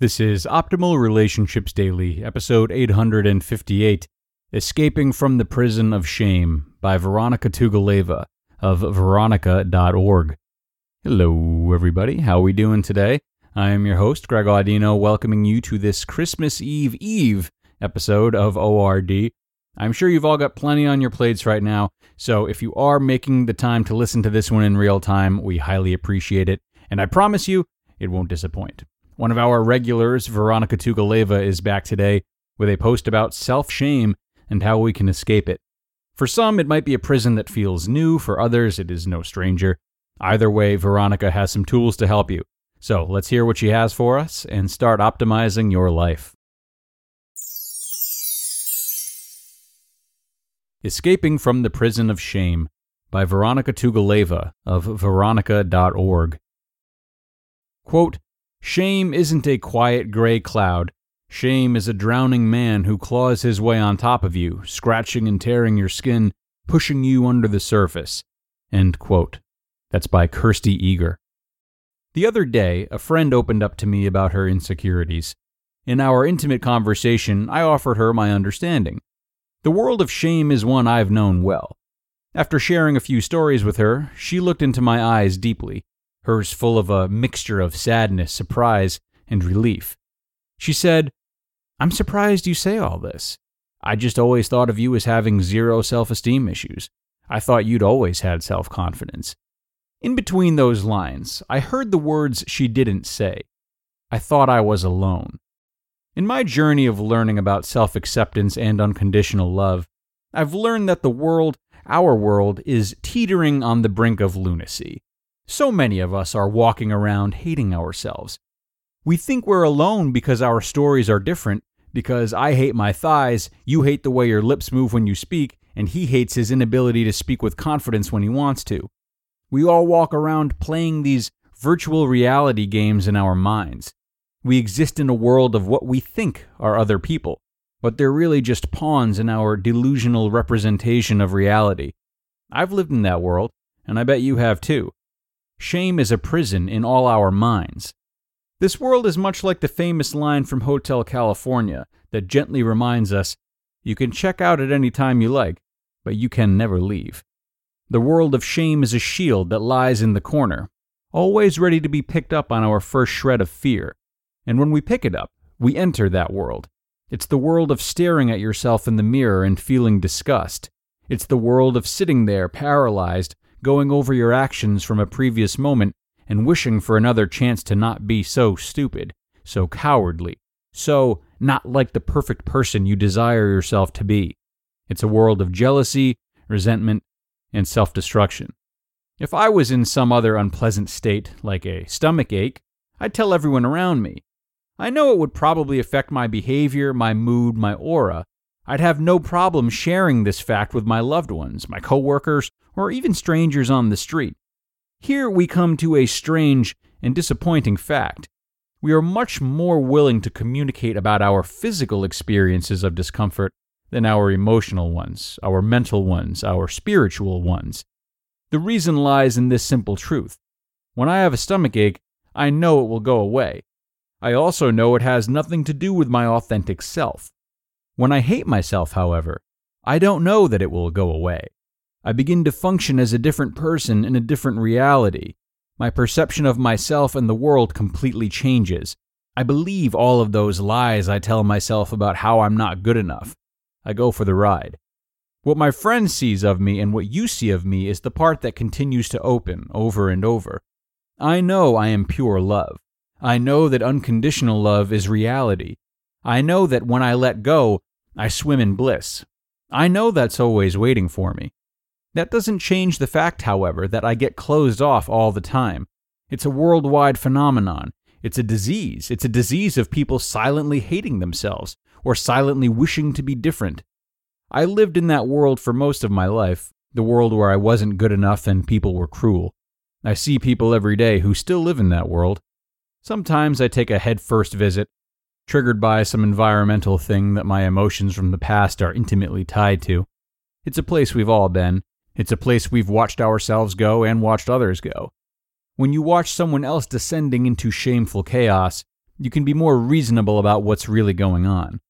This is Optimal Relationships Daily, episode 858 Escaping from the Prison of Shame by Veronica Tugaleva of veronica.org. Hello, everybody. How are we doing today? I am your host, Greg Audino, welcoming you to this Christmas Eve Eve episode of ORD. I'm sure you've all got plenty on your plates right now, so if you are making the time to listen to this one in real time, we highly appreciate it, and I promise you, it won't disappoint. One of our regulars, Veronica Tugaleva, is back today with a post about self shame and how we can escape it. For some, it might be a prison that feels new, for others, it is no stranger. Either way, Veronica has some tools to help you. So let's hear what she has for us and start optimizing your life. Escaping from the Prison of Shame by Veronica Tugaleva of veronica.org. Quote, Shame isn't a quiet gray cloud. Shame is a drowning man who claws his way on top of you, scratching and tearing your skin, pushing you under the surface. That's by Kirsty Eagar. The other day, a friend opened up to me about her insecurities. In our intimate conversation, I offered her my understanding. The world of shame is one I've known well. After sharing a few stories with her, she looked into my eyes deeply hers full of a mixture of sadness, surprise, and relief. She said, I'm surprised you say all this. I just always thought of you as having zero self esteem issues. I thought you'd always had self confidence. In between those lines, I heard the words she didn't say. I thought I was alone. In my journey of learning about self acceptance and unconditional love, I've learned that the world, our world, is teetering on the brink of lunacy. So many of us are walking around hating ourselves. We think we're alone because our stories are different, because I hate my thighs, you hate the way your lips move when you speak, and he hates his inability to speak with confidence when he wants to. We all walk around playing these virtual reality games in our minds. We exist in a world of what we think are other people, but they're really just pawns in our delusional representation of reality. I've lived in that world, and I bet you have too. Shame is a prison in all our minds. This world is much like the famous line from Hotel California that gently reminds us you can check out at any time you like, but you can never leave. The world of shame is a shield that lies in the corner, always ready to be picked up on our first shred of fear. And when we pick it up, we enter that world. It's the world of staring at yourself in the mirror and feeling disgust. It's the world of sitting there paralyzed, going over your actions from a previous moment and wishing for another chance to not be so stupid, so cowardly, so not like the perfect person you desire yourself to be. It's a world of jealousy, resentment, and self destruction. If I was in some other unpleasant state, like a stomach ache, I'd tell everyone around me. I know it would probably affect my behavior, my mood, my aura, I'd have no problem sharing this fact with my loved ones, my coworkers, or even strangers on the street. Here we come to a strange and disappointing fact. We are much more willing to communicate about our physical experiences of discomfort than our emotional ones, our mental ones, our spiritual ones. The reason lies in this simple truth. When I have a stomach ache, I know it will go away. I also know it has nothing to do with my authentic self. When I hate myself, however, I don't know that it will go away. I begin to function as a different person in a different reality. My perception of myself and the world completely changes. I believe all of those lies I tell myself about how I'm not good enough. I go for the ride. What my friend sees of me and what you see of me is the part that continues to open over and over. I know I am pure love. I know that unconditional love is reality. I know that when I let go, I swim in bliss. I know that's always waiting for me. That doesn't change the fact, however, that I get closed off all the time. It's a worldwide phenomenon. It's a disease. It's a disease of people silently hating themselves or silently wishing to be different. I lived in that world for most of my life, the world where I wasn't good enough and people were cruel. I see people every day who still live in that world. Sometimes I take a headfirst visit, triggered by some environmental thing that my emotions from the past are intimately tied to. It's a place we've all been. It's a place we've watched ourselves go and watched others go. When you watch someone else descending into shameful chaos, you can be more reasonable about what's really going on.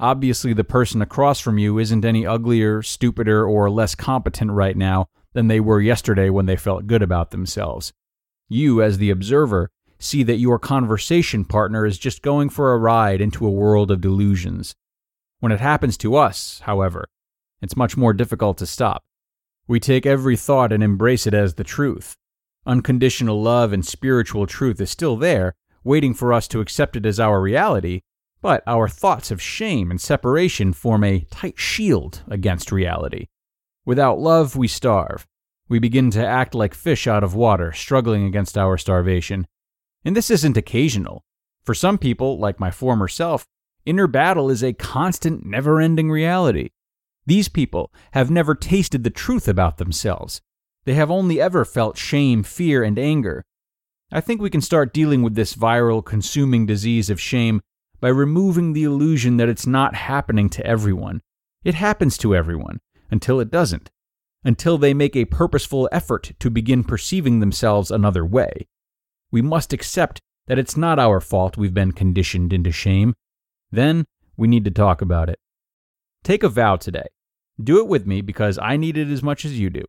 Obviously, the person across from you isn't any uglier, stupider, or less competent right now than they were yesterday when they felt good about themselves. You, as the observer, see that your conversation partner is just going for a ride into a world of delusions. When it happens to us, however, it's much more difficult to stop. We take every thought and embrace it as the truth. Unconditional love and spiritual truth is still there, waiting for us to accept it as our reality, but our thoughts of shame and separation form a tight shield against reality. Without love, we starve. We begin to act like fish out of water, struggling against our starvation. And this isn't occasional. For some people, like my former self, inner battle is a constant, never ending reality. These people have never tasted the truth about themselves. They have only ever felt shame, fear, and anger. I think we can start dealing with this viral, consuming disease of shame by removing the illusion that it's not happening to everyone. It happens to everyone, until it doesn't, until they make a purposeful effort to begin perceiving themselves another way. We must accept that it's not our fault we've been conditioned into shame. Then we need to talk about it. Take a vow today. Do it with me because I need it as much as you do.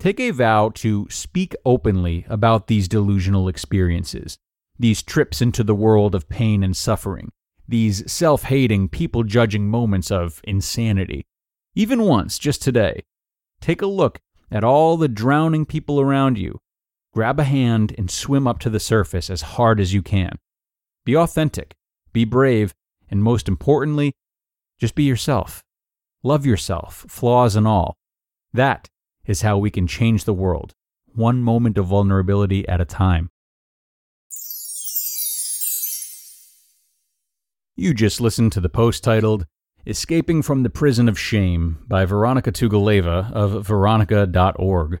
Take a vow to speak openly about these delusional experiences, these trips into the world of pain and suffering, these self hating, people judging moments of insanity. Even once, just today, take a look at all the drowning people around you. Grab a hand and swim up to the surface as hard as you can. Be authentic, be brave, and most importantly, just be yourself. Love yourself, flaws and all. That is how we can change the world, one moment of vulnerability at a time. You just listened to the post titled Escaping from the Prison of Shame by Veronica Tugaleva of veronica.org.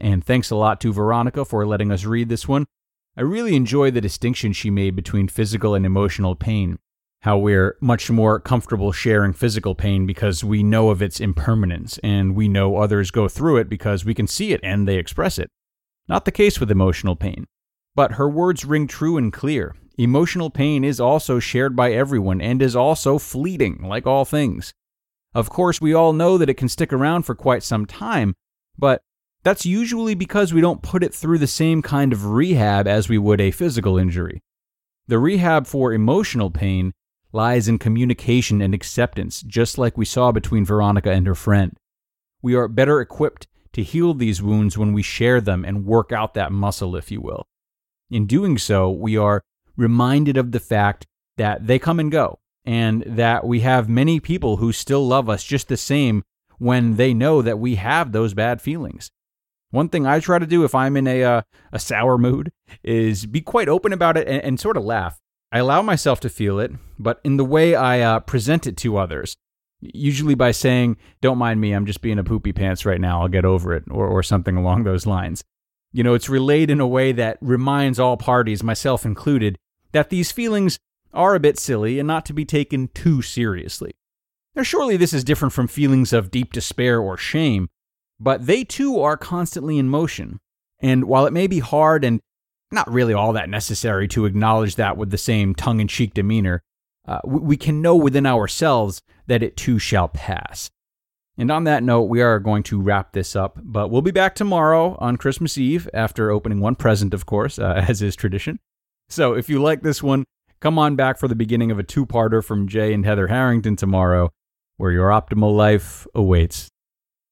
And thanks a lot to Veronica for letting us read this one. I really enjoy the distinction she made between physical and emotional pain. How we're much more comfortable sharing physical pain because we know of its impermanence and we know others go through it because we can see it and they express it. Not the case with emotional pain. But her words ring true and clear. Emotional pain is also shared by everyone and is also fleeting, like all things. Of course, we all know that it can stick around for quite some time, but that's usually because we don't put it through the same kind of rehab as we would a physical injury. The rehab for emotional pain lies in communication and acceptance, just like we saw between Veronica and her friend. We are better equipped to heal these wounds when we share them and work out that muscle, if you will. In doing so, we are reminded of the fact that they come and go, and that we have many people who still love us just the same when they know that we have those bad feelings. One thing I try to do if I'm in a uh, a sour mood is be quite open about it and, and, sort of laugh. I allow myself to feel it, but in the way I uh, present it to others, usually by saying, "Don't mind me, I'm just being a poopy pants right now. I'll get over it," or or something along those lines. You know, it's relayed in a way that reminds all parties, myself included, that these feelings are a bit silly and not to be taken too seriously. Now, surely this is different from feelings of deep despair or shame, but they too are constantly in motion. And while it may be hard and not really all that necessary to acknowledge that with the same tongue in cheek demeanor, uh, we can know within ourselves that it too shall pass. And on that note, we are going to wrap this up, but we'll be back tomorrow on Christmas Eve after opening one present, of course, uh, as is tradition. So if you like this one, come on back for the beginning of a two parter from Jay and Heather Harrington tomorrow, where your optimal life awaits.